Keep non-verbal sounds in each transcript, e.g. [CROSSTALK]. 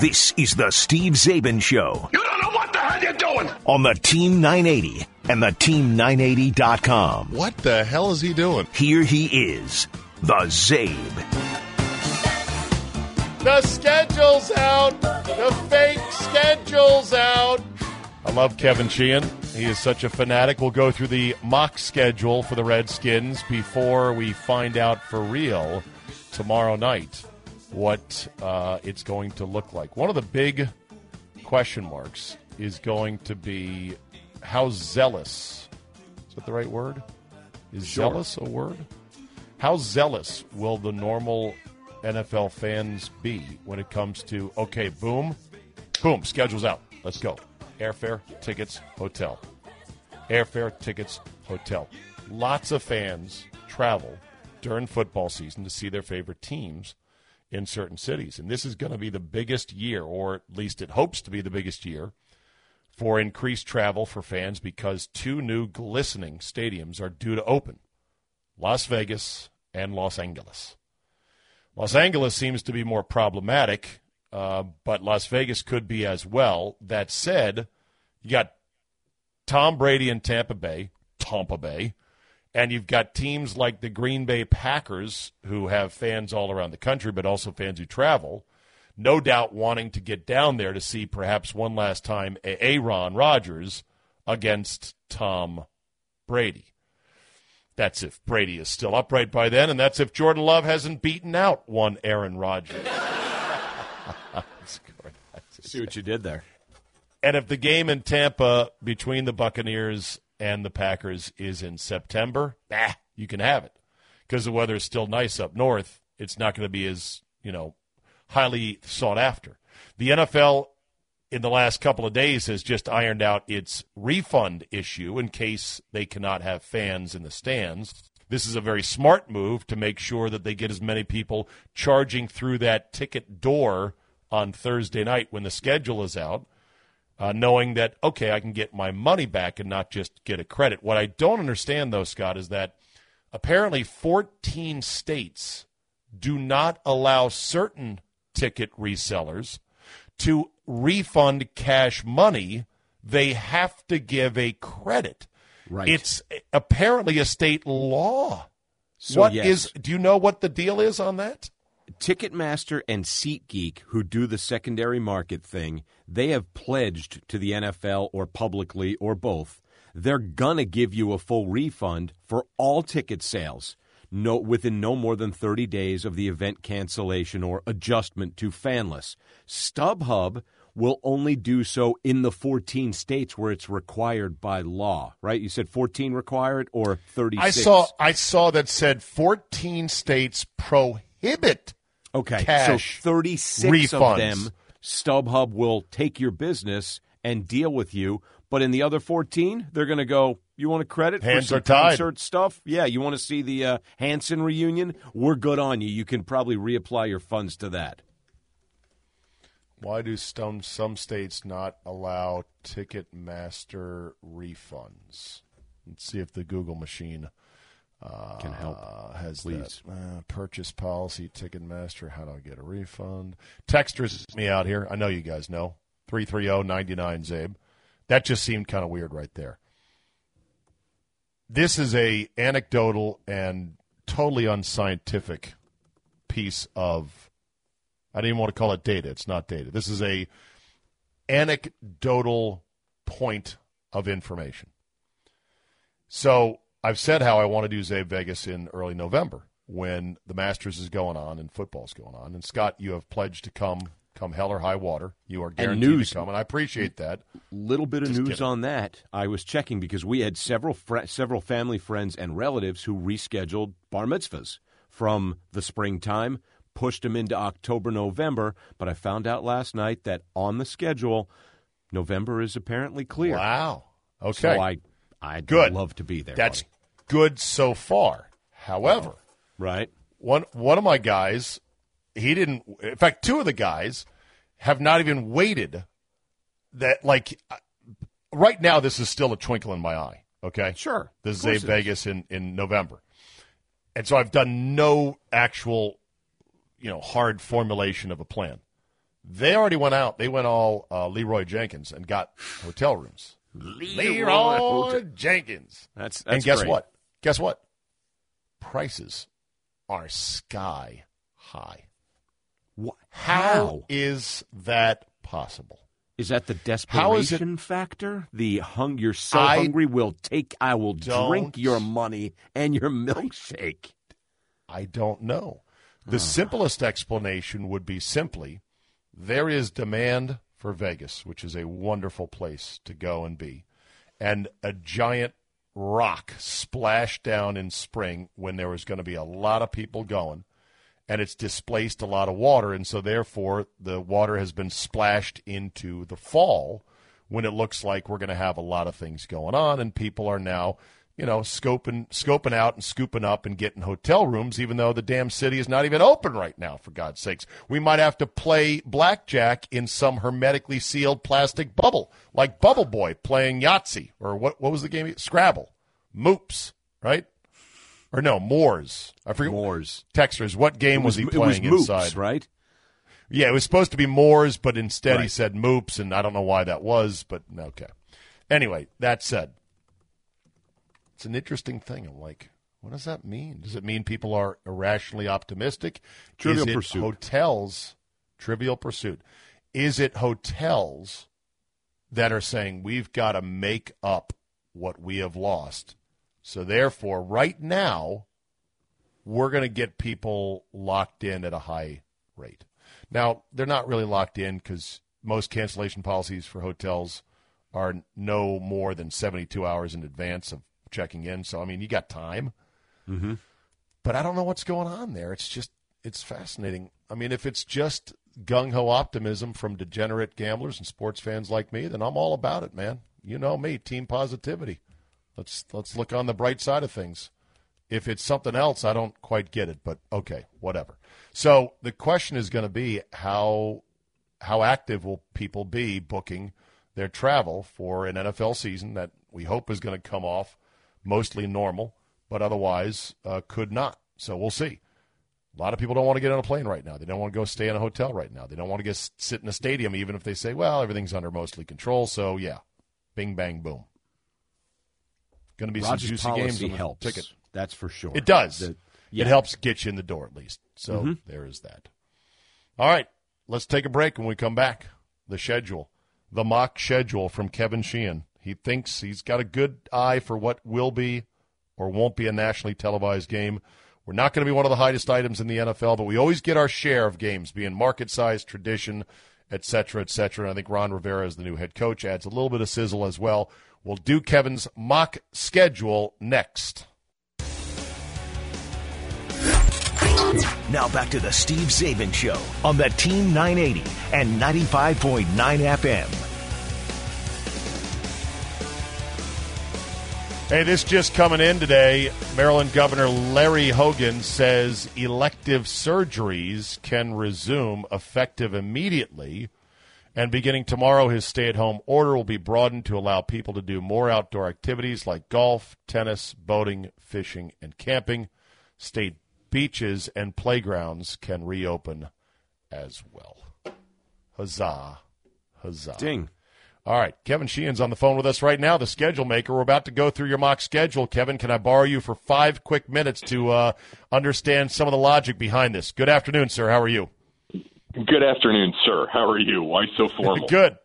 This is the Steve Czaban Show. You don't know what the hell you're doing. On the Team 980 and the Team980.com. What the hell is he doing? Here he is, the Czabe. The schedule's out. The fake schedule's out. I love Kevin Sheehan. He is such a fanatic. We'll go through the mock schedule for the Redskins before we find out for real tomorrow night what uh, it's going to look like. One of the big question marks is going to be how zealous is that the right word? Is Sure. zealous a word? How zealous will the normal NFL fans be when it comes to okay, boom, boom, schedule's out. Let's go. Airfare, tickets, hotel. Airfare, tickets, hotel. Lots of fans travel during football season to see their favorite teams in certain cities. And this is going to be the biggest year, or at least it hopes to be the biggest year, for increased travel for fans because two new glistening stadiums are due to open Las Vegas and Los Angeles. Los Angeles seems to be more problematic, uh, but Las Vegas could be as well. That said, you got Tom Brady in Tampa Bay, Tampa Bay, and you've got teams like the Green Bay Packers who have fans all around the country, but also fans who travel. No doubt wanting to get down there to see perhaps one last time Aaron Rodgers against Tom Brady. That's if Brady is still upright by then, and that's if Jordan Love hasn't beaten out one Aaron Rodgers. [LAUGHS] See what you did there. And if the game in Tampa between the Buccaneers and the Packers is in September, bah, you can have it. Because the weather is still nice up north, it's not going to be as, you know, highly sought after. The NFL in the last couple of days has just ironed out its refund issue in case they cannot have fans in the stands. This is a very smart move to make sure that they get as many people charging through that ticket door on Thursday night when the schedule is out, uh, knowing that, okay, I can get my money back and not just get a credit. What I don't understand, though, Scott, is that apparently 14 states do not allow certain ticket resellers to refund cash money. They have to give a credit. Right. It's apparently a state law. So, What yes. is? Do you know what the deal is on that? Ticketmaster and SeatGeek, who do the secondary market thing, they have pledged to the NFL or publicly or both, they're gonna give you a full refund for all ticket sales. No, within no more than 30 days of the event cancellation or adjustment to fanless. StubHub will only do so in the 14 states where it's required by law, right? You said 14 required or 36? I saw I saw that said 14 states prohibit Okay, cash so 36 refunds. of them, StubHub will take your business and deal with you. But in the other 14, they're going to go, you want a credit Hands for some concert stuff? Yeah, you want to see the uh, Hanson reunion? We're good on you. You can probably reapply your funds to that. Why do some some states not allow Ticketmaster refunds? Let's see if the Google machine uh, Can help, Has please. that. Uh, purchase policy Ticketmaster. How do I get a refund? Texters me out here. I know you guys know three three zero ninety nine Czabe. That just seemed kind of weird right there. This is a anecdotal and totally unscientific piece of I don't even want to call it data. It's not data. This is a anecdotal point of information. So I've said how I want to do Czabe Vegas in early November when the Masters is going on and football's going on. And Scott, you have pledged to come come hell or high water. You are guaranteed news. to come, and I appreciate that. Little bit of Just news kidding. on that. I was checking because we had several fr- several family friends and relatives who rescheduled bar mitzvahs from the springtime, pushed them into October, November. But I found out last night that on the schedule, November is apparently clear. Wow. Okay. So I I'd Good. love to be there. That's buddy. good so far. However, right. one one of my guys, he didn't. In fact, two of the guys have not even waited. That like uh, right now, this is still a twinkle in my eye. Okay, Sure. This is a Vegas in in November, and so I've done no actual, you know, hard formulation of a plan. They already went out. They went all uh, Leeroy Jenkins and got hotel rooms. Leeroy Jenkins. That's, that's and guess great. what? Guess what? Prices are sky high. How How is that possible? is that the How is it- desperation factor? The hung you're so I hungry will take I will drink your money and your milkshake. I don't know. The ah. simplest explanation would be simply there is demand for Vegas, which is a wonderful place to go and be, and a giant rock splashed down in spring when there was going to be a lot of people going, and it's displaced a lot of water, and so therefore the water has been splashed into the fall when it looks like we're going to have a lot of things going on, and people are now you know, scoping scoping out and scooping up and getting hotel rooms, even though the damn city is not even open right now. For God's sakes, we might have to play blackjack in some hermetically sealed plastic bubble, like Bubble Boy playing Yahtzee or what? What was the game? Scrabble, Moops, right? Or no, Moors. I forget. Moors. Texters. What game was, he it was playing moops, inside? right? Yeah, it was supposed to be Moors, but instead he said Moops, and I don't know why that was, but okay. Anyway, that said, it's an interesting thing. I'm like, what does that mean? Does it mean people are irrationally optimistic? Trivial Is it Pursuit. hotels, trivial pursuit. Is it hotels that are saying we've got to make up what we have lost? So therefore, right now, we're going to get people locked in at a high rate. Now, they're not really locked in because most cancellation policies for hotels are no more than 72 hours in advance of checking in. So, I mean, you got time. Mm-hmm. But I don't know what's going on there. It's just, it's fascinating. I mean, if it's just gung ho optimism from degenerate gamblers and sports fans like me, then I'm all about it, man. You know me, team positivity. Let's let's look on the bright side of things. If it's something else, I don't quite get it, but okay, whatever. So the question is going to be how how active will people be booking their travel for an NFL season that we hope is going to come off mostly normal, but otherwise uh, could not. So we'll see. A lot of people don't want to get on a plane right now. They don't want to go stay in a hotel right now. They don't want to get sit in a stadium, even if they say, "Well, everything's under mostly control." So yeah, bing bang boom. Going to be Rogers some juicy games on helps. ticket. That's for sure. It does. The- yeah. It helps get you in the door at least. So Mm-hmm. there is that. All right, let's take a break. When we come back, the schedule, the mock schedule from Kevin Sheehan. He thinks he's got a good eye for what will be or won't be a nationally televised game. We're not going to be one of the highest items in the NFL, but we always get our share of games, being market size, tradition, et cetera, et cetera. And I think Ron Rivera, as the new head coach, adds a little bit of sizzle as well. We'll do Kevin's mock schedule next. Now back to the Steve Czaban Show on the Team 980 and 95.9 FM. Hey, this just coming in today. Maryland Governor Larry Hogan says elective surgeries can resume effective immediately. And beginning tomorrow, his stay at home order will be broadened to allow people to do more outdoor activities like golf, tennis, boating, fishing, and camping. State beaches and playgrounds can reopen as well. Huzzah. Huzzah. Ding. All right, Kevin Sheehan's on the phone with us right now, the schedule maker. We're about to go through your mock schedule. Kevin, can I borrow you for five quick minutes to uh, understand some of the logic behind this? Good afternoon, sir. How are you? Good afternoon, sir. How are you? Why so formal? [LAUGHS] Good.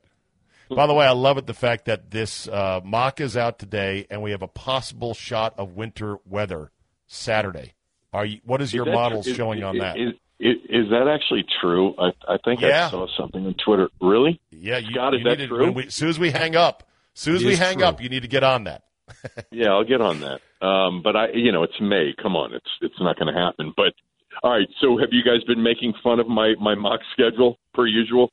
By the way, I love it the fact that this uh, mock is out today, and we have a possible shot of winter weather Saturday. Are you? What is your Is models is- showing on is- that? Is, is, that actually true? I, I think Yeah. I saw something on Twitter. Really? yeah, you, Scott, you is that true? we- as soon as we hang up, as soon as It we hang true. up, you need to get on that. [LAUGHS] Yeah, I'll get on that. Um, but I, you know, it's May. Come on, it's it's not going to happen. But all right. So have you guys been making fun of my my mock schedule per usual?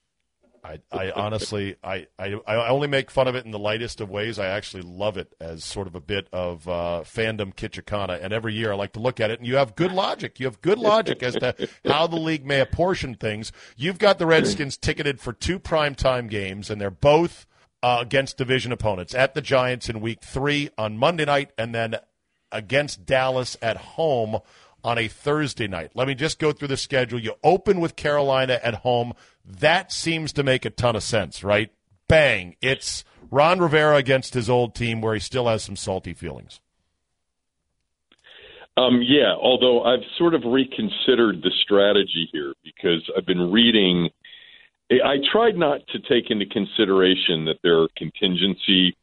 I, I honestly, I, I, I only make fun of it in the lightest of ways. I actually love it as sort of a bit of uh, fandom kitchikana. And every year I like to look at it, and you have good logic. You have good logic as to how the league may apportion things. You've got the Redskins ticketed for two primetime games, and they're both uh, against division opponents at the Giants in week three on Monday night, and then against Dallas at home on a Thursday night. Let me just go through the schedule. You open with Carolina at home. That seems to make a ton of sense, right? Bang. It's Ron Rivera against his old team where he still has some salty feelings. Um, yeah, although I've sort of reconsidered the strategy here because I've been reading. I tried not to take into consideration that there are contingency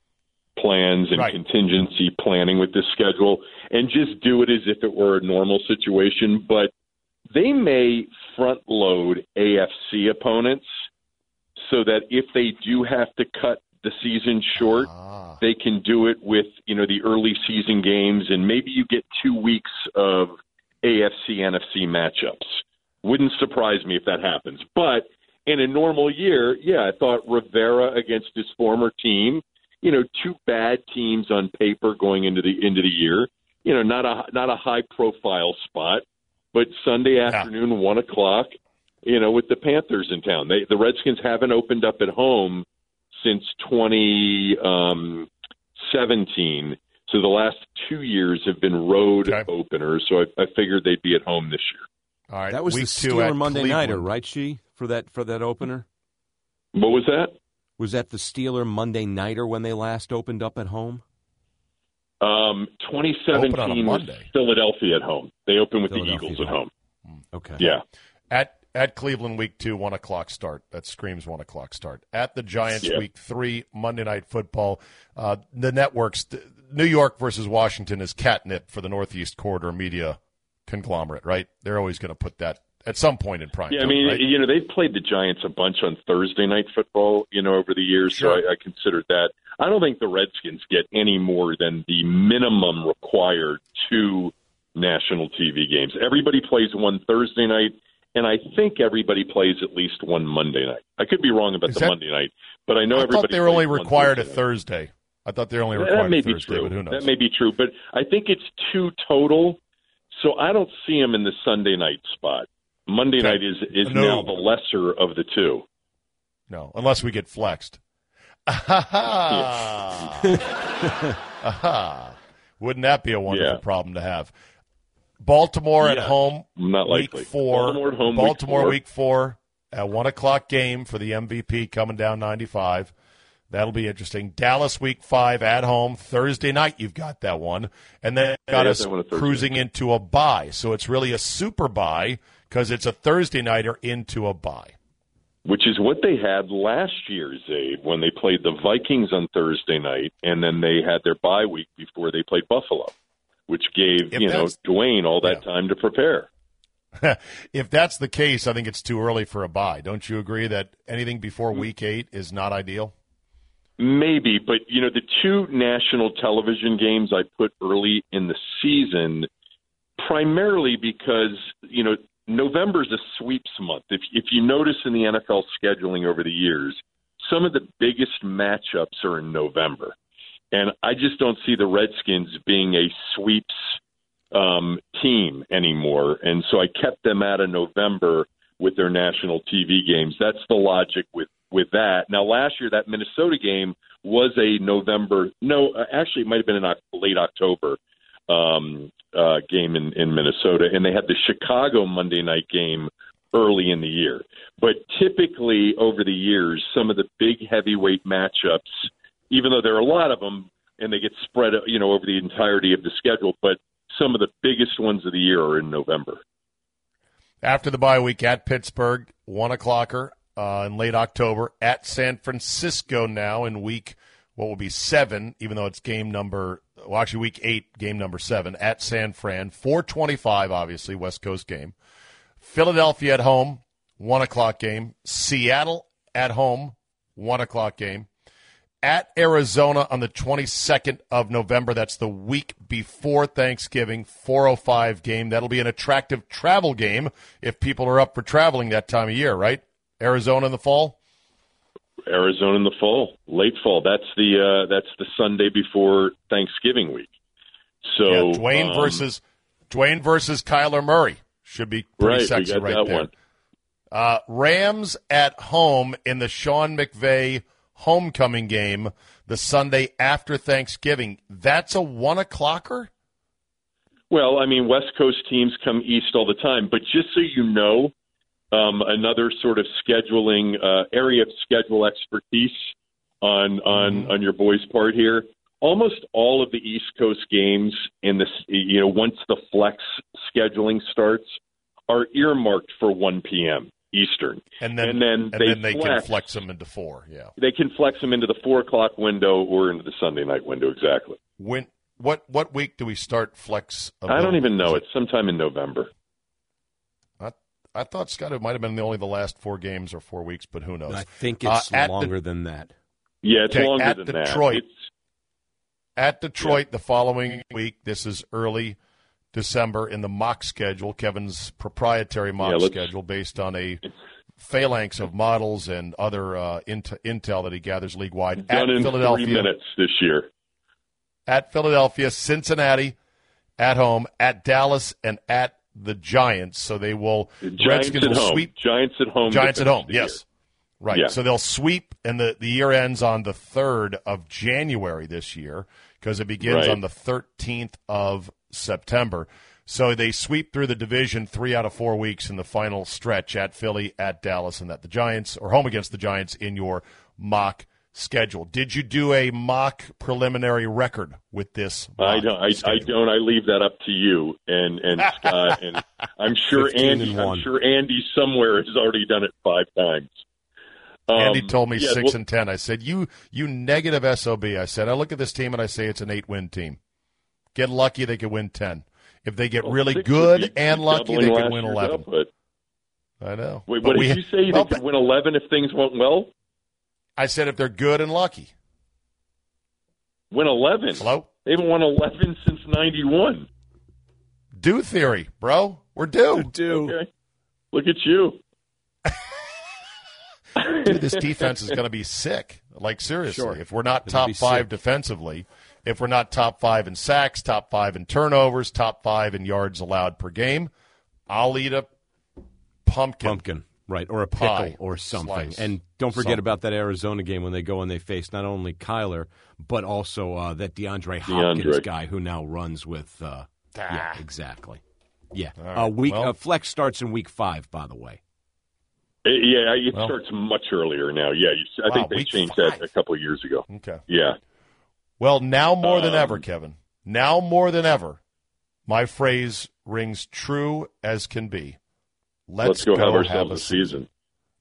plans and right. contingency planning with this schedule and just do it as if it were a normal situation. But they may front load AFC opponents so that if they do have to cut the season short, ah. they can do it with, you know, the early season games and maybe you get two weeks of AFC NFC matchups. Wouldn't surprise me if that happens. But in a normal year, yeah, I thought Rivera against his former team you know, two bad teams on paper going into the end of the year. You know, not a not a high profile spot, but Sunday afternoon, yeah. one o'clock. You know, with the Panthers in town, they the Redskins haven't opened up at home since twenty um, seventeen. So the last two years have been road okay. openers. So I, I figured they'd be at home this year. All right, that was Week the Steeler Monday Cleveland. nighter, right? She for that for that opener. What was that? Was that the Steeler Monday Nighter when they last opened up at home? Um, 2017 was Philadelphia at home. They opened with the Eagles at home. home. Okay. Yeah. At at Cleveland week two, one o'clock start. That screams one o'clock start. At the Giants yeah. week three, Monday night football. Uh, the networks, New York versus Washington is catnip for the Northeast Corridor media conglomerate, right? They're always going to put that at some point in prime. Yeah, time, I mean, right? you know, they've played the Giants a bunch on Thursday night football, you know, over the years, sure. so I, I considered that. I don't think the Redskins get any more than the minimum required two national TV games. Everybody plays one Thursday night, and I think everybody plays at least one Monday night. I could be wrong about Is the that, Monday night, but I know I everybody. thought they were only required a Thursday. I thought they were only required that may be Thursday, but who knows? That may be true, but I think it's two total. So I don't see them in the Sunday night spot. Monday okay. night is is no. now the lesser of the two. No, unless we get flexed. [LAUGHS] [LAUGHS] Wouldn't that be a wonderful yeah. problem to have? Baltimore yeah. at home, not week likely. four. Baltimore at home, Baltimore week four. week four. At one o'clock game for the MVP coming down ninety five. That'll be interesting. Dallas week five at home Thursday night. You've got that one, and then got us cruising into a bye. So it's really a super bye because it's a Thursday nighter into a bye. Which is what they had last year, Czabe, when they played the Vikings on Thursday night, and then they had their bye week before they played Buffalo, which gave if you know Dwayne all that yeah. time to prepare. [LAUGHS] if that's the case, I think it's too early for a bye. Don't you agree that anything before mm. week eight is not ideal? Maybe, but you know the two national television games I put early in the season primarily because you know November is a sweeps month. If if you notice in the NFL scheduling over the years, some of the biggest matchups are in November, and I just don't see the Redskins being a sweeps um, team anymore. And so I kept them out of November with their national TV games. That's the logic with with that. Now, last year that Minnesota game was a November. No, actually, it might have been in late October um, uh, game in, in Minnesota, and they had the Chicago Monday night game early in the year. But typically, over the years, some of the big heavyweight matchups, even though there are a lot of them, and they get spread, you know, over the entirety of the schedule, but some of the biggest ones of the year are in November. After the bye week at Pittsburgh, one o'clocker uh, in late October at San Francisco now in week what will be seven, even though it's game number well, actually week eight, game number seven at San Fran, four twenty-five, obviously West Coast game. Philadelphia at home, one o'clock game. Seattle at home, one o'clock game. At Arizona on the 22nd of November. That's the week before Thanksgiving, 405 game. That'll be an attractive travel game if people are up for traveling that time of year, right? Arizona in the fall? Arizona in the fall, late fall. That's the uh, that's the Sunday before Thanksgiving week. So yeah, Dwayne um, versus Dwayne versus Kyler Murray should be pretty right, sexy right there. Uh, Rams at home in the Sean McVay homecoming game the Sunday after Thanksgiving. That's a one o'clocker. Well, I mean, West Coast teams come east all the time, but just so you know, um, another sort of scheduling uh, area of schedule expertise on on Mm-hmm. on your boys' part here. Almost all of the East Coast games in this, you know, once the flex scheduling starts, are earmarked for 1 p.m. Eastern, And then and then and they then they can flex. flex them into four. Yeah. They can flex them into the four o'clock window or into the Sunday night window. Exactly. When what what week do we start flex? I don't even know. It's sometime in November. I, I thought Scott it might have been the only the last four games or four weeks, but who knows? I think Uh, it's at the- longer than that. Yeah, it's Okay, longer at than Detroit. that. It's, At Detroit the following week. This is early December in the mock schedule, Kevin's proprietary mock Yeah, schedule based on a phalanx of models and other uh, int- intel that he gathers league wide. At done in Philadelphia, three minutes this year. at Philadelphia, Cincinnati, at home, at Dallas, and at the Giants. So they will Giants Redskins at will home. sweep Giants at home. Giants at home. the Yes. Right. Yeah. So they'll sweep, and the, the year ends on the 3rd of January this year because it begins Right. on the 13th of September. So they sweep through the division three out of four weeks in the final stretch at Philly, at Dallas, and at the Giants, or home against the Giants in your mock schedule. Did you do a mock preliminary record with this? I don't. I, I don't. I leave that up to you and and [LAUGHS] Scott and I'm sure Andy. and. I'm sure Andy somewhere has already done it five times. Um, Andy told me yeah, six well, and ten. I said, "You, you negative sob." I said, "I look at this team and I say it's an eight-win team. Get lucky, they could win ten. If they get well, really good and lucky, they could win eleven. output. I know. Wait, But what we- did you say? [LAUGHS] well, they could win eleven if things went well. I said if they're good and lucky. Win eleven. Hello, They haven't won eleven since '91. do theory, bro. We're due. Do Okay, look at you. [LAUGHS] Dude, this defense is going to be sick. Like seriously, Sure. if we're not It'll top five sick. defensively, if we're not top five in sacks, top five in turnovers, top five in yards allowed per game, I'll eat a pumpkin. pumpkin, right, or a pickle Pie. or something. Slice. And don't forget Something. about that Arizona game when they go and they face not only Kyler but also uh, that DeAndre Hopkins DeAndre. guy who now runs with. Uh, yeah, Ah. exactly. Yeah, right. uh, week Well- uh, flex starts in week five. By the way, Uh, Yeah, it Well- starts much earlier now. Yeah, you, I Wow, think they changed five. that a couple of years ago. Okay. Yeah. Well, now more than Um, ever, Kevin. Now more than ever, my phrase rings true as can be. Let's, Let's, go, have ourselves have a season.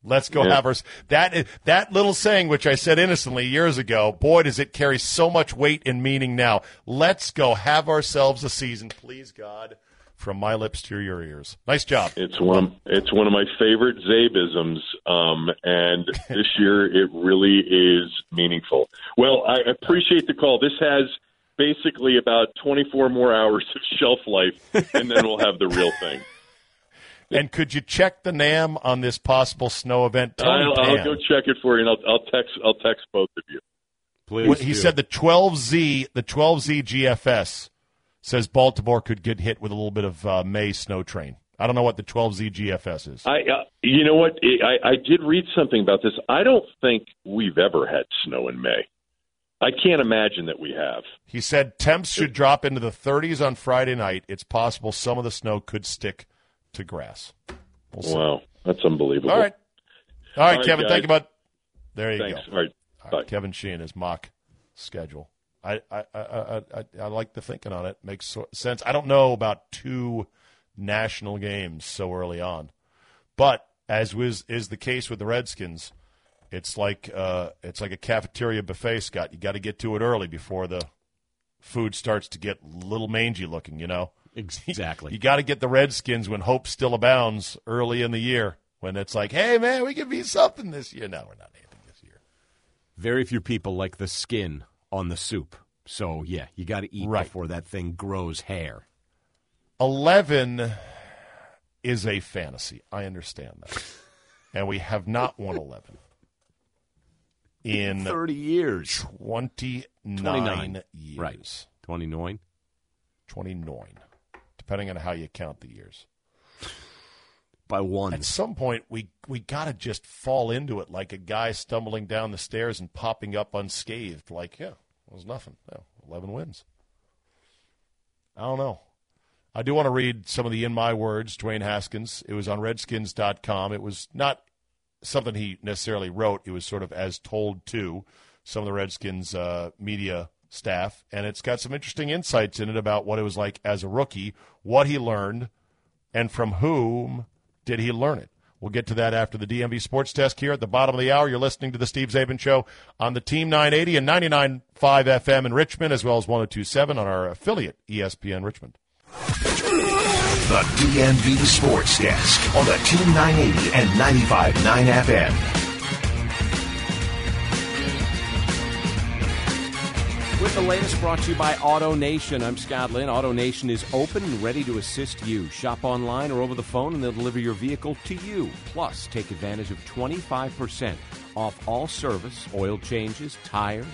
Let's go Yeah. have our that that little saying, which I said innocently years ago. Boy, does it carry so much weight and meaning now. Let's go have ourselves a season, please God, from my lips to your ears. Nice job. It's one of it's one of my favorite Czabisms, um, and [LAUGHS] this year it really is meaningful. Well, I appreciate the call. This has basically about 24 more hours of shelf life, and then we'll have the real thing. [LAUGHS] And could you check the NAM on this possible snow event? Tony I'll, I'll go check it for you, and I'll, I'll text I'll text both of you. please. What- he do. said the 12Z, the 12Z GFS says Baltimore could get hit with a little bit of uh, May snow train. I don't know what the 12Z GFS is. I, uh, you know what? I, I did read something about this. I don't think we've ever had snow in May. I can't imagine that we have. He said temps should drop into the 30s on Friday night. It's possible some of the snow could stick to grass. We'll. Wow, that's unbelievable. All right. All right, right, Kevin, guys. thank you, bud. There you Thanks. go. All right. All right, Kevin Sheehan, his mock schedule. I I, I, I, I, I like the thinking on it. Makes sense. I don't know about two national games so early on, but as was is the case with the Redskins, it's like uh, it's like a cafeteria buffet. Scott, you got to get to it early before the food starts to get a little mangy looking. You know, exactly. [LAUGHS] you got to get the Redskins when hope still abounds early in the year. When it's like, hey man, we could be something this year. No, we're not anything this year. Very few people like the skin on the soup. So yeah, you got to eat Right. before that thing grows hair. 11 is a fantasy. I understand that. [LAUGHS] and we have not won 11 in Thirty years, 29, 29. years. Right. twenty nine. 29, depending on how you count the years. by one. At some point, we, we got to just fall into it like a guy stumbling down the stairs and popping up unscathed. Like, yeah, it was nothing. No, 11 wins. I don't know. I do want to read some of the In My Words, Dwayne Haskins. It was on redskins.com. It was not something he necessarily wrote, it was sort of as told to some of the Redskins uh, media staff. And it's got some interesting insights in it about what it was like as a rookie, what he learned, and from whom did he learn it. We'll get to that after the DMV Sports Desk here at the bottom of the hour. You're listening to the Steve Czaban Show on the Team 980 and 99.5 FM in Richmond, as well as 1027 on our affiliate, ESPN Richmond. The DMV Sports Desk on the Team 980 and 95.9 FM. With the latest brought to you by Auto Nation, I'm Scott Lynn. Auto Nation is open and ready to assist you. Shop online or over the phone and they'll deliver your vehicle to you. Plus, take advantage of 25% off all service, oil changes, tires,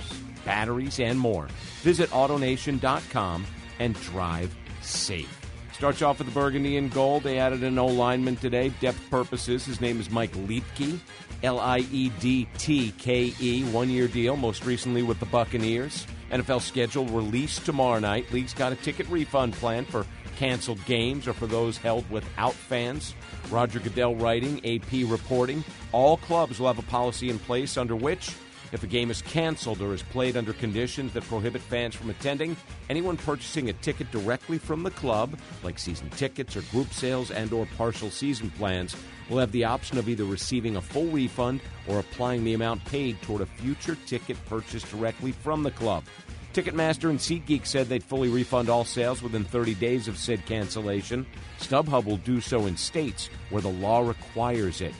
batteries, and more. Visit AutoNation.com and drive safe. Starts off with the burgundy and gold. They added an O lineman today, depth purposes. His name is Mike Liedtke, L I E D T K E, one year deal, most recently with the Buccaneers. NFL schedule released tomorrow night. League's got a ticket refund plan for canceled games or for those held without fans. Roger Goodell writing, AP reporting. All clubs will have a policy in place under which, if a game is canceled or is played under conditions that prohibit fans from attending, anyone purchasing a ticket directly from the club, like season tickets or group sales and or partial season plans, will have the option of either receiving a full refund or applying the amount paid toward a future ticket purchased directly from the club. Ticketmaster and SeatGeek said they'd fully refund all sales within 30 days of said cancellation. StubHub will do so in states where the law requires it.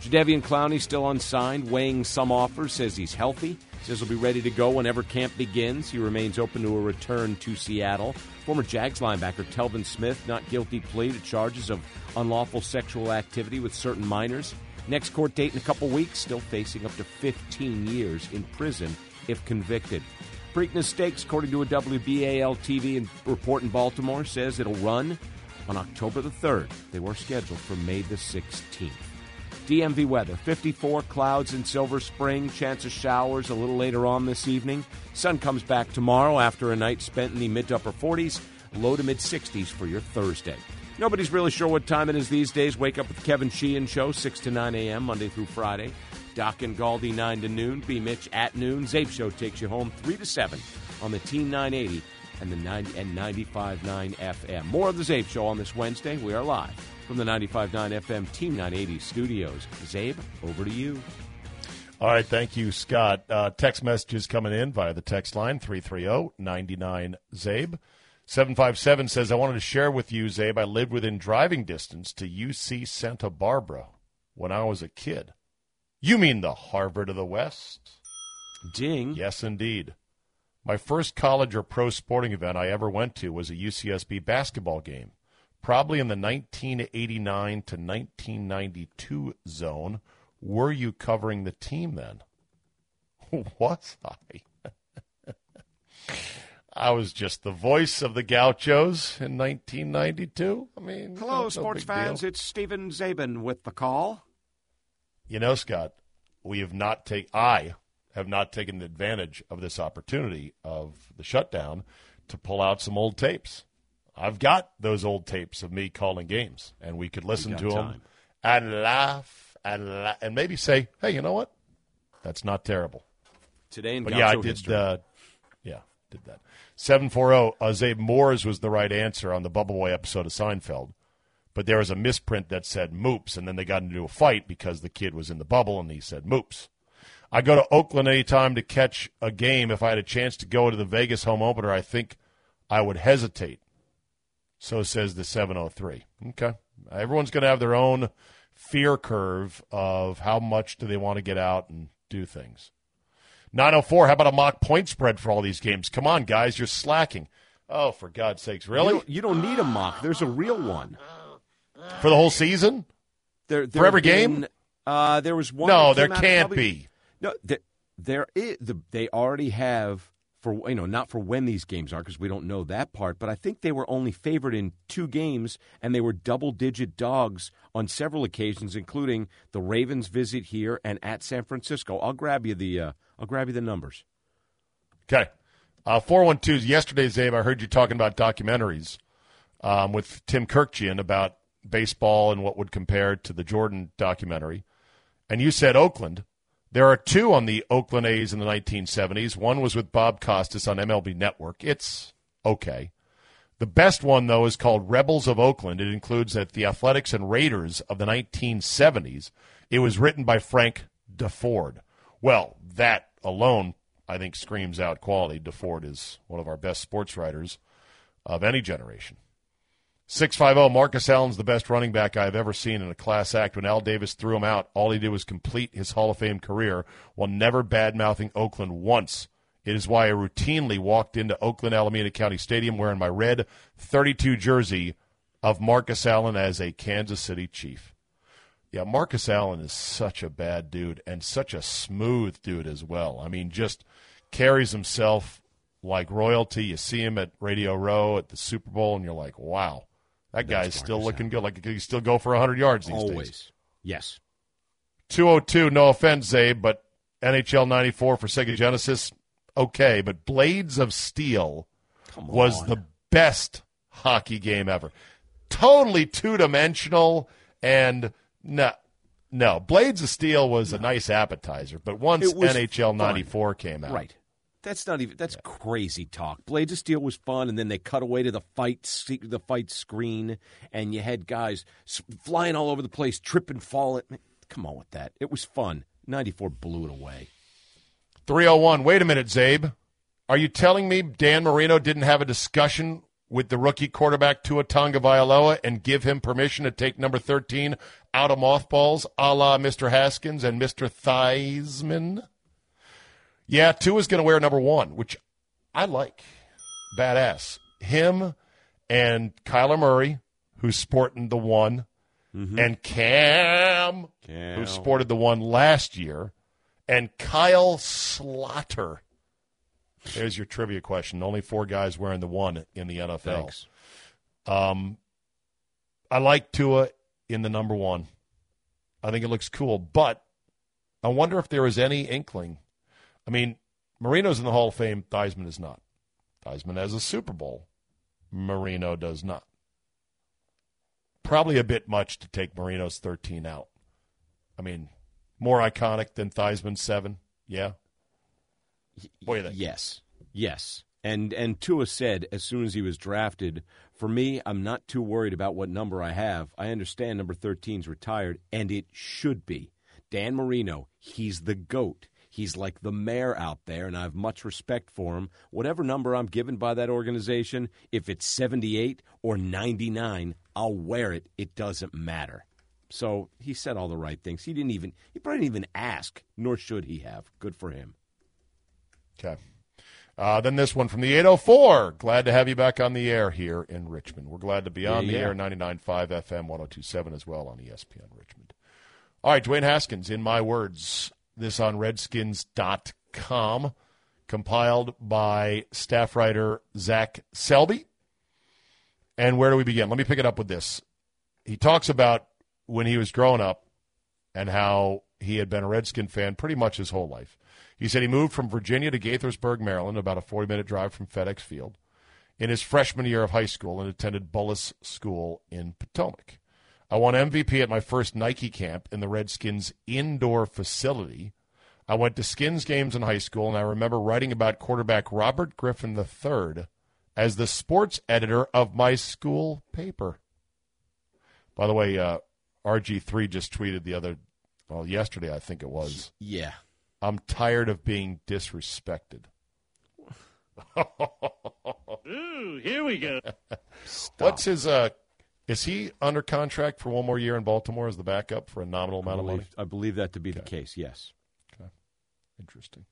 Jadeveon Clowney still unsigned, weighing some offers, says he's healthy. Says he'll be ready to go whenever camp begins. He remains open to a return to Seattle. Former Jags linebacker Telvin Smith not guilty plea to charges of unlawful sexual activity with certain minors. Next court date in a couple weeks, still facing up to 15 years in prison if convicted. Preakness Stakes, according to a WBAL TV report in Baltimore, says it'll run on October the 3rd. They were scheduled for May the 16th. DMV weather 54 clouds in Silver Spring, chance of showers a little later on this evening. Sun comes back tomorrow after a night spent in the mid to upper 40s, low to mid 60s for your Thursday. Nobody's really sure what time it is these days. Wake up with Kevin Sheehan Show, 6 to 9 a.m., Monday through Friday. Doc and Galdi 9 to noon. B. Mitch at noon. Czabe Show takes you home 3 to 7 on the Team 980 and the 90 and 95.9 FM. More of the Czabe Show on this Wednesday. We are live from the 95.9 FM Team 980 studios. Czabe, over to you. All right, thank you, Scott. Uh, text messages coming in via the text line 330 99 Czabe. 757 says, I wanted to share with you, Czabe, I lived within driving distance to UC Santa Barbara when I was a kid. You mean the Harvard of the West? Ding. Yes, indeed. My first college or pro sporting event I ever went to was a UCSB basketball game, probably in the 1989 to 1992 zone. Were you covering the team then? [LAUGHS] was I? [LAUGHS] I was just the voice of the Gauchos in 1992. I mean, hello, no, sports no fans. Deal. It's Stephen Czaban with the call. You know, Scott, we have not take. I have not taken advantage of this opportunity of the shutdown to pull out some old tapes. I've got those old tapes of me calling games, and we could listen to time. them and laugh and la- and maybe say, "Hey, you know what? That's not terrible." Today in But Gaucho yeah, I did. history. Uh, yeah, did that. Seven four zero. Uh, Czabe Moores was the right answer on the Bubble Boy episode of Seinfeld, but there was a misprint that said Moops, and then they got into a fight because the kid was in the bubble and he said Moops. I go to Oakland anytime to catch a game. If I had a chance to go to the Vegas home opener, I think I would hesitate. So says the 703. Okay. Everyone's going to have their own fear curve of how much do they want to get out and do things. 904, how about a mock point spread for all these games? Come on, guys, you're slacking. Oh, for God's sakes, You really? don't, you don't need a mock. There's a real one. For the whole season? There, For every have game? Uh, there was one. No, there can't probably- be. No, there, there is. The, they already have for you know not for when these games are because we don't know that part. But I think they were only favored in two games, and they were double-digit dogs on several occasions, including the Ravens' visit here and at San Francisco. I'll grab you the. Uh, I'll grab you the numbers. Okay. Uh, 412, yesterday, Czabe, I heard you talking about documentaries. um, with Tim Kurkjian about baseball and what would compare to the Jordan documentary. And you said Oakland. There are two on the Oakland A's in the 1970s. One was with Bob Costas on MLB Network. It's okay. The best one, though, is called Rebels of Oakland. It includes the Athletics and Raiders of the 1970s. It was written by Frank Deford. Well, that alone, I think, screams out quality. Deford is one of our best sports writers of any generation. 650 Marcus Allen's the best running back I've ever seen in a class act. When Al Davis threw him out, all he did was complete his Hall of Fame career while never bad mouthing Oakland once. It is why I routinely walked into Oakland Alameda County Stadium wearing my red 32 jersey of Marcus Allen as a Kansas City Chief. Yeah, Marcus Allen is such a bad dude and such a smooth dude as well. I mean, just carries himself like royalty. You see him at Radio Row at the Super Bowl, and you're like, wow that guy's still looking good. Like he still go for 100 yards these Always. days. Yes. 202, no offense, Czabe, but NHL 94 for Sega Genesis, okay. But Blades of Steel was the best hockey game ever. Totally two dimensional and no. No, Blades of Steel was no. a nice appetizer, but once NHL 94 came out. Right. That's not even. That's yeah. crazy talk. Blades of Steel was fun, and then they cut away to the fight, the fight screen, and you had guys flying all over the place, tripping, falling. Come on with that. It was fun. Ninety four blew it away. Three hundred one. Wait a minute, Czabe. Are you telling me Dan Marino didn't have a discussion with the rookie quarterback Tua Tagovailoa and give him permission to take number thirteen out of mothballs, a la Mr. Haskins and Mr. Theismann? Yeah, Tua's going to wear number one, which I like. Badass. Him and Kyler Murray, who's sporting the one, mm-hmm. and Cam, Cam, who sported the one last year, and Kyle Sloter. There's your trivia question. Only four guys wearing the one in the NFL. Thanks. Um, I like Tua in the number one. I think it looks cool, but I wonder if there is any inkling I mean, Marino's in the Hall of Fame. Theismann is not. Theismann has a Super Bowl. Marino does not. Probably a bit much to take Marino's 13 out. I mean, more iconic than Theismann's 7. Yeah. What? Yes. Yes. And and Tua said as soon as he was drafted, for me, I'm not too worried about what number I have. I understand number 13's retired, and it should be. Dan Marino, he's the GOAT. He's like the mayor out there, and I have much respect for him. Whatever number I'm given by that organization, if it's 78 or 99, I'll wear it. It doesn't matter. So he said all the right things. He didn't even he probably didn't even ask, nor should he have. Good for him. Okay. Uh, then this one from the 804. Glad to have you back on the air here in Richmond. We're glad to be on yeah, the yeah. air 99.5 FM 1027 as well on ESPN Richmond. All right, Dwayne Haskins, in my words, this on redskins.com, compiled by staff writer Zach Selby. And where do we begin? Let me pick it up with this. He talks about when he was growing up and how he had been a Redskin fan pretty much his whole life. He said he moved from Virginia to Gaithersburg, Maryland, about a 40 minute drive from FedEx Field, in his freshman year of high school and attended Bullis School in Potomac. I won MVP at my first Nike camp in the Redskins indoor facility. I went to Skins games in high school, and I remember writing about quarterback Robert Griffin III as the sports editor of my school paper. By the way, uh, RG3 just tweeted the other, well, yesterday, I think it was. Yeah. I'm tired of being disrespected. [LAUGHS] Ooh, here we go. [LAUGHS] What's his uh, is he under contract for one more year in Baltimore as the backup for a nominal amount believe, of money? I believe that to be okay. the case, yes. Okay. Interesting.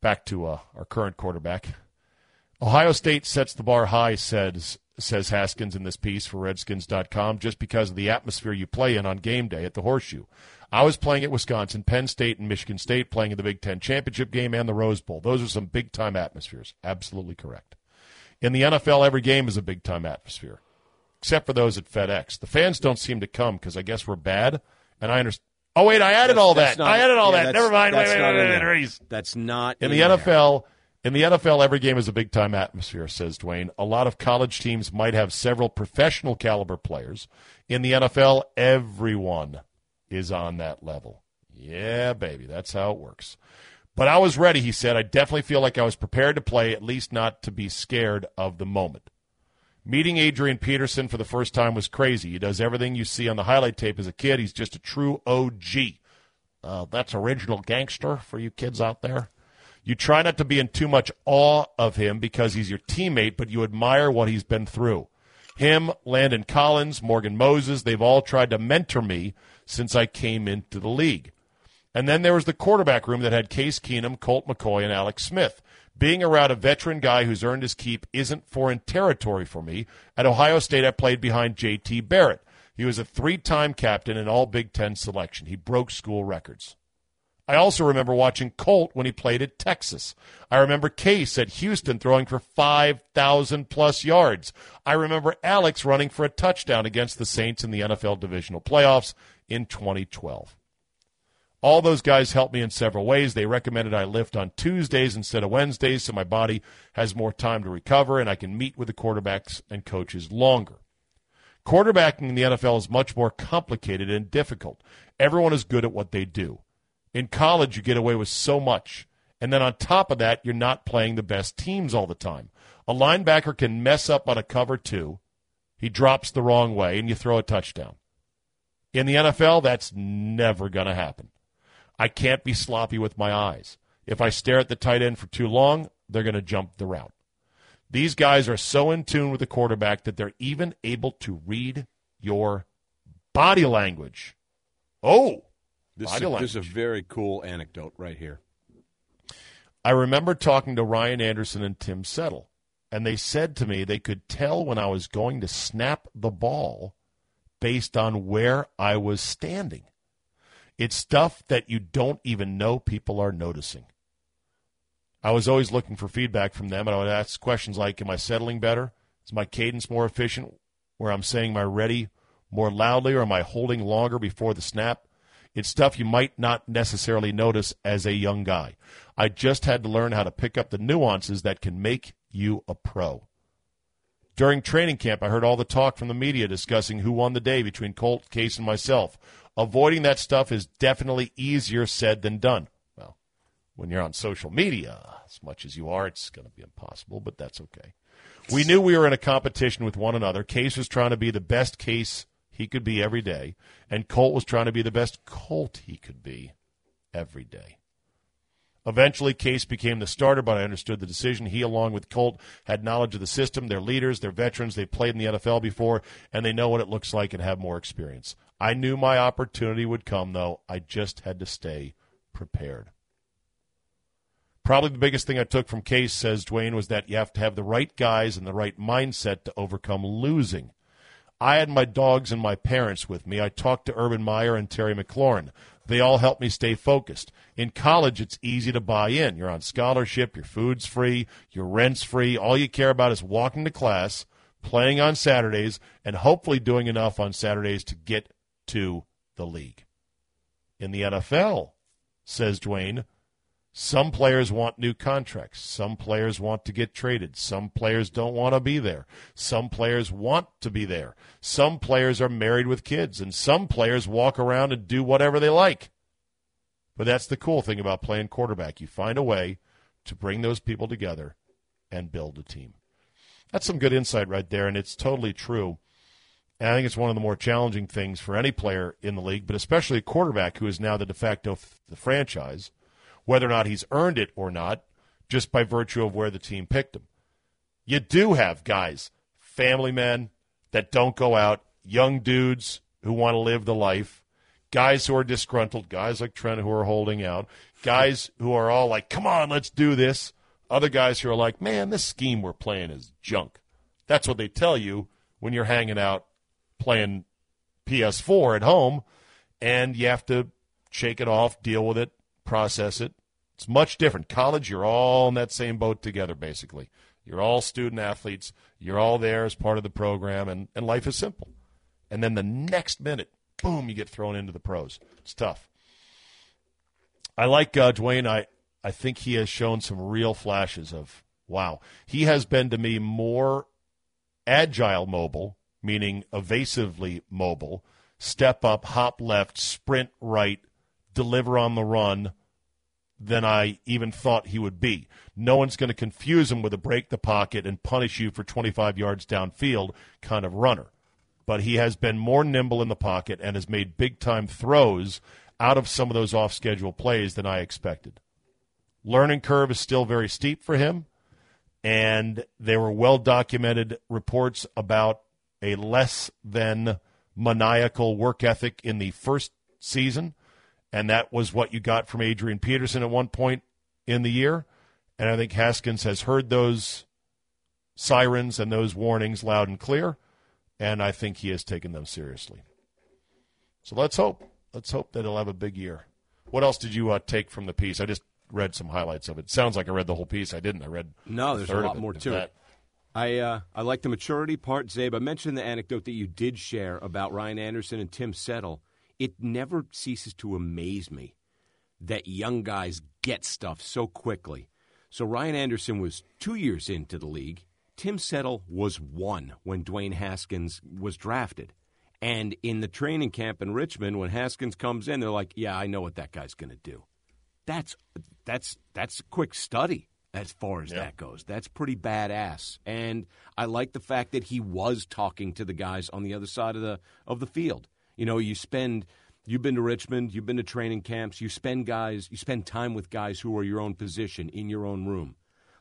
Back to uh, our current quarterback. Ohio State sets the bar high, says says Haskins in this piece for Redskins.com, just because of the atmosphere you play in on game day at the Horseshoe. I was playing at Wisconsin, Penn State, and Michigan State, playing in the Big Ten championship game and the Rose Bowl. Those are some big time atmospheres. Absolutely correct. In the NFL, every game is a big time atmosphere except for those at FedEx. The fans don't seem to come because I guess we're bad. And I understand. Oh wait, I added that's, all that. Not, I added all yeah, that. Never mind. Wait, wait, wait, wait, That's not in, in the NFL. In the NFL, every game is a big time atmosphere, says Dwayne. A lot of college teams might have several professional caliber players. In the NFL, everyone is on that level. Yeah, baby, that's how it works. But I was ready, he said. I definitely feel like I was prepared to play, at least not to be scared of the moment. Meeting Adrian Peterson for the first time was crazy. He does everything you see on the highlight tape as a kid. He's just a true OG. Uh, that's original gangster for you kids out there. You try not to be in too much awe of him because he's your teammate, but you admire what he's been through. Him, Landon Collins, Morgan Moses, they've all tried to mentor me since I came into the league. And then there was the quarterback room that had Case Keenum, Colt McCoy, and Alex Smith. Being around a veteran guy who's earned his keep isn't foreign territory for me. At Ohio State, I played behind J.T. Barrett. He was a three time captain and all Big Ten selection. He broke school records. I also remember watching Colt when he played at Texas. I remember Case at Houston throwing for 5,000 plus yards. I remember Alex running for a touchdown against the Saints in the NFL divisional playoffs in 2012. All those guys helped me in several ways. They recommended I lift on Tuesdays instead of Wednesdays so my body has more time to recover and I can meet with the quarterbacks and coaches longer. Quarterbacking in the NFL is much more complicated and difficult. Everyone is good at what they do. In college, you get away with so much. And then on top of that, you're not playing the best teams all the time. A linebacker can mess up on a cover two. He drops the wrong way, and you throw a touchdown. In the NFL, that's never going to happen. I can't be sloppy with my eyes. If I stare at the tight end for too long, they're going to jump the route. These guys are so in tune with the quarterback that they're even able to read your body language. Oh, this, body is, language. this is a very cool anecdote right here. I remember talking to Ryan Anderson and Tim Settle, and they said to me they could tell when I was going to snap the ball based on where I was standing. It's stuff that you don't even know people are noticing. I was always looking for feedback from them, and I would ask questions like Am I settling better? Is my cadence more efficient where I'm saying my ready more loudly, or am I holding longer before the snap? It's stuff you might not necessarily notice as a young guy. I just had to learn how to pick up the nuances that can make you a pro. During training camp, I heard all the talk from the media discussing who won the day between Colt, Case, and myself. Avoiding that stuff is definitely easier said than done. Well, when you're on social media, as much as you are, it's going to be impossible, but that's okay. We knew we were in a competition with one another. Case was trying to be the best case he could be every day, and Colt was trying to be the best Colt he could be every day. Eventually, Case became the starter, but I understood the decision. He, along with Colt, had knowledge of the system. They're leaders, they're veterans, they've played in the NFL before, and they know what it looks like and have more experience. I knew my opportunity would come, though. I just had to stay prepared. Probably the biggest thing I took from Case, says Dwayne, was that you have to have the right guys and the right mindset to overcome losing. I had my dogs and my parents with me. I talked to Urban Meyer and Terry McLaurin. They all helped me stay focused. In college, it's easy to buy in. You're on scholarship, your food's free, your rent's free. All you care about is walking to class, playing on Saturdays, and hopefully doing enough on Saturdays to get to the league. In the NFL, says Dwayne, some players want new contracts. Some players want to get traded. Some players don't want to be there. Some players want to be there. Some players are married with kids, and some players walk around and do whatever they like. But that's the cool thing about playing quarterback. You find a way to bring those people together and build a team. That's some good insight right there, and it's totally true. And I think it's one of the more challenging things for any player in the league, but especially a quarterback who is now the de facto f- the franchise whether or not he's earned it or not, just by virtue of where the team picked him. You do have guys, family men that don't go out, young dudes who want to live the life, guys who are disgruntled, guys like Trent who are holding out, guys who are all like, come on, let's do this. Other guys who are like, man, this scheme we're playing is junk. That's what they tell you when you're hanging out playing PS4 at home, and you have to shake it off, deal with it, process it. It's much different. College, you're all in that same boat together, basically. You're all student athletes. You're all there as part of the program, and, and life is simple. And then the next minute, boom, you get thrown into the pros. It's tough. I like uh, Dwayne. I I think he has shown some real flashes of wow. He has been to me more agile mobile, meaning evasively mobile, step up, hop left, sprint right, deliver on the run than I even thought he would be. No one's going to confuse him with a break the pocket and punish you for 25 yards downfield kind of runner. But he has been more nimble in the pocket and has made big time throws out of some of those off schedule plays than I expected. Learning curve is still very steep for him, and there were well documented reports about a less than maniacal work ethic in the first season and that was what you got from Adrian Peterson at one point in the year. And I think Haskins has heard those sirens and those warnings loud and clear, and I think he has taken them seriously. So let's hope. Let's hope that he'll have a big year. What else did you uh, take from the piece? I just read some highlights of it. Sounds like I read the whole piece. I didn't. I read no. There's a lot more to it. I uh, I like the maturity part, Czabe. I mentioned the anecdote that you did share about Ryan Anderson and Tim Settle it never ceases to amaze me that young guys get stuff so quickly. So Ryan Anderson was two years into the league. Tim Settle was one when Dwayne Haskins was drafted. And in the training camp in Richmond, when Haskins comes in, they're like, "Yeah, I know what that guy's going to do." That's that's that's a quick study as far as yeah. that goes. That's pretty badass. And I like the fact that he was talking to the guys on the other side of the of the field. You know, you spend you've been to Richmond, you've been to training camps, you spend guys, you spend time with guys who are your own position in your own room.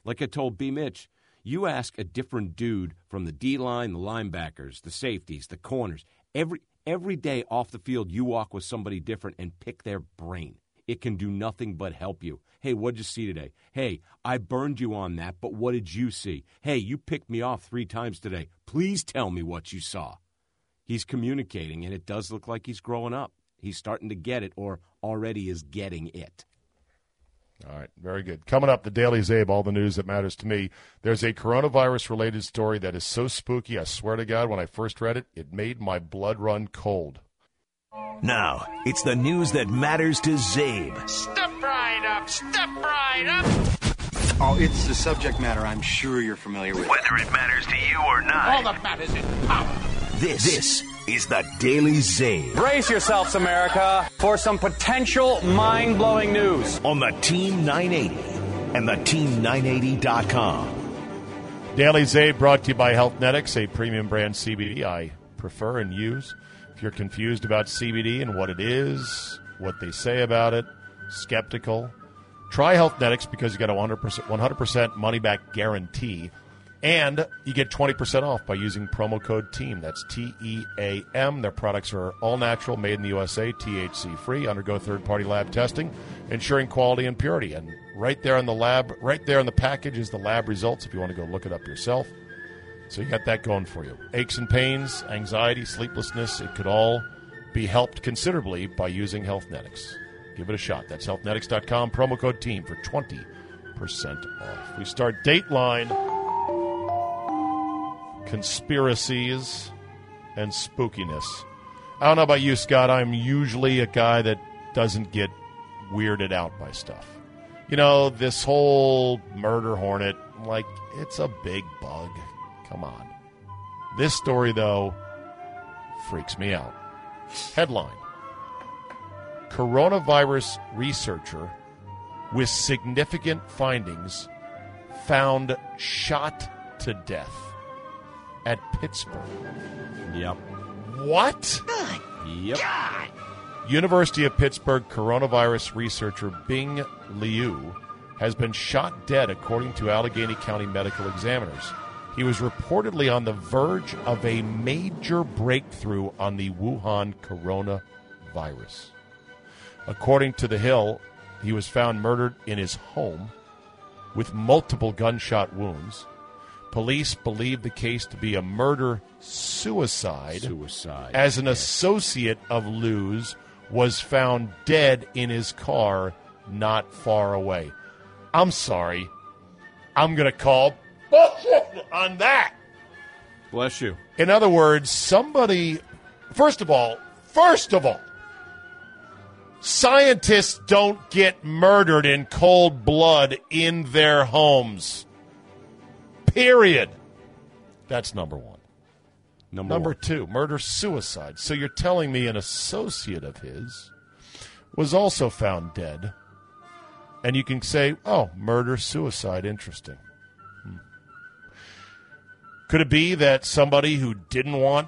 Like I told B Mitch, you ask a different dude from the D line, the linebackers, the safeties, the corners. Every every day off the field, you walk with somebody different and pick their brain. It can do nothing but help you. Hey, what'd you see today? Hey, I burned you on that, but what did you see? Hey, you picked me off three times today. Please tell me what you saw he's communicating, and it does look like he's growing up. He's starting to get it, or already is getting it. All right, very good. Coming up, the Daily Czabe, all the news that matters to me. There's a coronavirus related story that is so spooky, I swear to God, when I first read it, it made my blood run cold. Now, it's the news that matters to Czabe. Step right up, step right up. Oh, it's the subject matter I'm sure you're familiar with. Whether it matters to you or not. All that matters is power. This, this is the Daily Czabe. Brace yourselves, America, for some potential mind blowing news. On the Team 980 and the Team980.com. Daily Czabe brought to you by Healthnetics, a premium brand CBD I prefer and use. If you're confused about CBD and what it is, what they say about it, skeptical, try Healthnetics because you got a 100%, 100% money back guarantee and you get 20% off by using promo code TEAM. That's T E A M. Their products are all natural, made in the USA, THC free, undergo third party lab testing, ensuring quality and purity. And right there in the lab, right there in the package is the lab results if you want to go look it up yourself. So you got that going for you. Aches and pains, anxiety, sleeplessness, it could all be helped considerably by using Healthnetics. Give it a shot. That's healthnetics.com, promo code TEAM for 20% off. We start Dateline conspiracies, and spookiness. I don't know about you, Scott. I'm usually a guy that doesn't get weirded out by stuff. You know, this whole murder hornet, like, it's a big bug. Come on. This story, though, freaks me out. Headline Coronavirus researcher with significant findings found shot to death at Pittsburgh. Yep. What? Yep. God. University of Pittsburgh coronavirus researcher Bing Liu has been shot dead, according to Allegheny County medical examiners. He was reportedly on the verge of a major breakthrough on the Wuhan coronavirus. According to The Hill, he was found murdered in his home with multiple gunshot wounds. Police believe the case to be a murder suicide. Suicide. As an associate of Liu's was found dead in his car not far away. I'm sorry. I'm going to call bullshit on that. Bless you. In other words, somebody, first of all, first of all, Scientists don't get murdered in cold blood in their homes. Period. That's number one. Number, Number one. two, murder suicide. So you're telling me an associate of his was also found dead, and you can say, oh, murder suicide, interesting. Hmm. Could it be that somebody who didn't want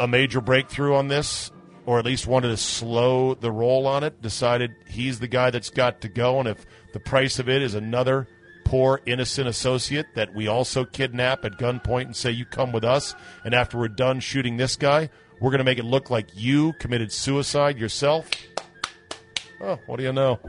a major breakthrough on this, or at least wanted to slow the roll on it, decided he's the guy that's got to go, and if the price of it is another poor innocent associate that we also kidnap at gunpoint and say you come with us. And after we're done shooting this guy we're going to make it look like you committed suicide yourself. Oh what do you know?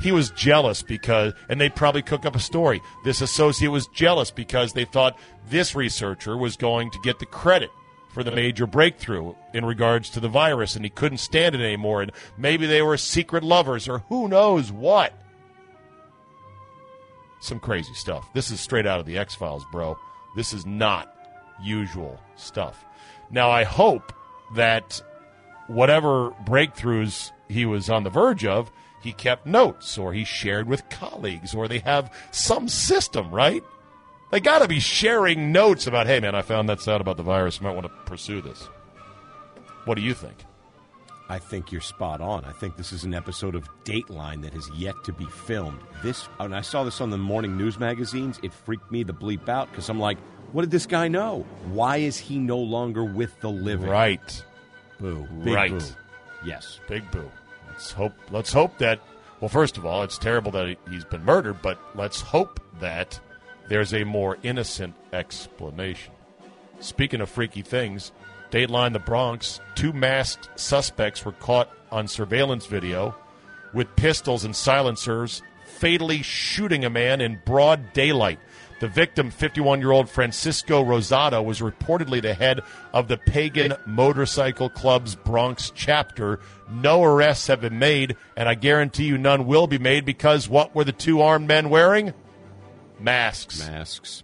He was jealous because and they'd probably cook up a story. This associate was jealous because they thought this researcher was going to get the credit for the major breakthrough in regards to the virus and he couldn't stand it anymore and maybe they were secret lovers or who knows what some crazy stuff. This is straight out of the X Files, bro. This is not usual stuff. Now, I hope that whatever breakthroughs he was on the verge of, he kept notes or he shared with colleagues or they have some system, right? They got to be sharing notes about, hey, man, I found that out about the virus. Might want to pursue this. What do you think? I think you're spot on. I think this is an episode of Dateline that has yet to be filmed. This, and I saw this on the morning news magazines. It freaked me the bleep out because I'm like, what did this guy know? Why is he no longer with the living? Right. Boo. Big Right. boo. Yes. Big boo. Let's hope. Let's hope that. Well, first of all, it's terrible that he- he's been murdered, but let's hope that there's a more innocent explanation. Speaking of freaky things, Dateline the Bronx, two masked suspects were caught on surveillance video with pistols and silencers, fatally shooting a man in broad daylight. The victim, 51 year old Francisco Rosado, was reportedly the head of the Pagan Motorcycle Club's Bronx chapter. No arrests have been made, and I guarantee you none will be made because what were the two armed men wearing? Masks. Masks.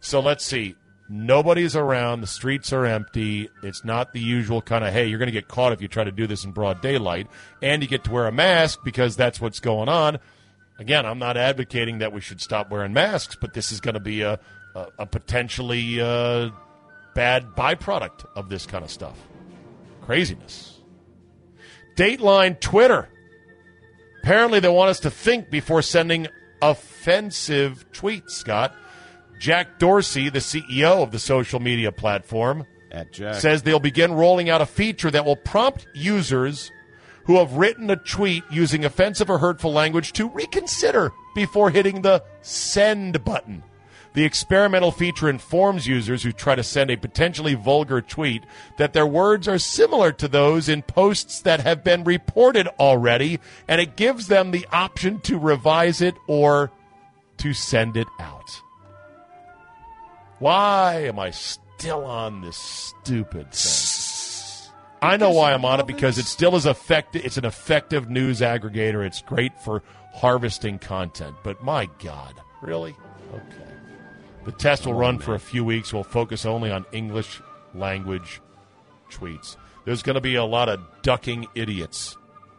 So let's see. Nobody's around. The streets are empty. It's not the usual kind of, hey, you're going to get caught if you try to do this in broad daylight. And you get to wear a mask because that's what's going on. Again, I'm not advocating that we should stop wearing masks, but this is going to be a, a, a potentially uh, bad byproduct of this kind of stuff. Craziness. Dateline Twitter. Apparently, they want us to think before sending offensive tweets, Scott. Jack Dorsey, the CEO of the social media platform, At Jack. says they'll begin rolling out a feature that will prompt users who have written a tweet using offensive or hurtful language to reconsider before hitting the send button. The experimental feature informs users who try to send a potentially vulgar tweet that their words are similar to those in posts that have been reported already, and it gives them the option to revise it or to send it out. Why am I still on this stupid thing? I know why I'm on it because it still is effective. It's an effective news aggregator. It's great for harvesting content. But my God, really? Okay. The test will run for a few weeks. We'll focus only on English language tweets. There's going to be a lot of ducking idiots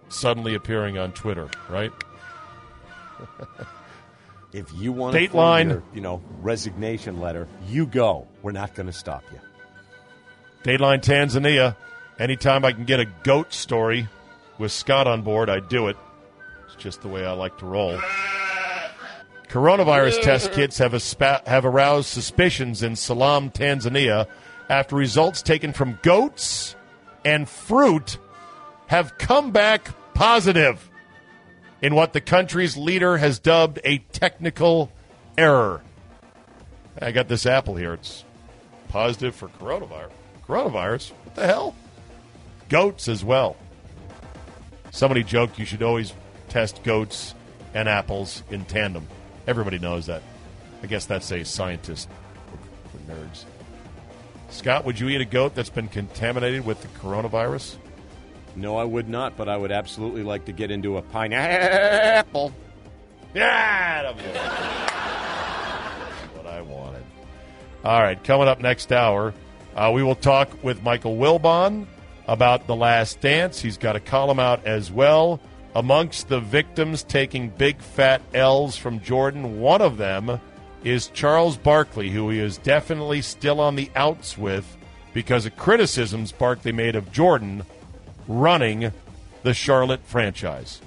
suddenly appearing on Twitter, right? [LAUGHS] If you want Dateline. your, you know, resignation letter, you go. We're not going to stop you. Dateline Tanzania. Anytime I can get a goat story with Scott on board, I do it. It's just the way I like to roll. Coronavirus test [LAUGHS] kits have, aspa- have aroused suspicions in Salam, Tanzania, after results taken from goats and fruit have come back positive in what the country's leader has dubbed a technical error. I got this apple here. It's positive for coronavirus. Coronavirus? What the hell? Goats as well. Somebody joked you should always test goats and apples in tandem. Everybody knows that. I guess that's a scientist for nerds. Scott, would you eat a goat that's been contaminated with the coronavirus? No, I would not, but I would absolutely like to get into a pineapple. Yeah, what I wanted. All right, coming up next hour, uh, we will talk with Michael Wilbon about The Last Dance. He's got a column out as well. Amongst the victims taking big fat L's from Jordan, one of them is Charles Barkley, who he is definitely still on the outs with because of criticisms Barkley made of Jordan running the Charlotte franchise.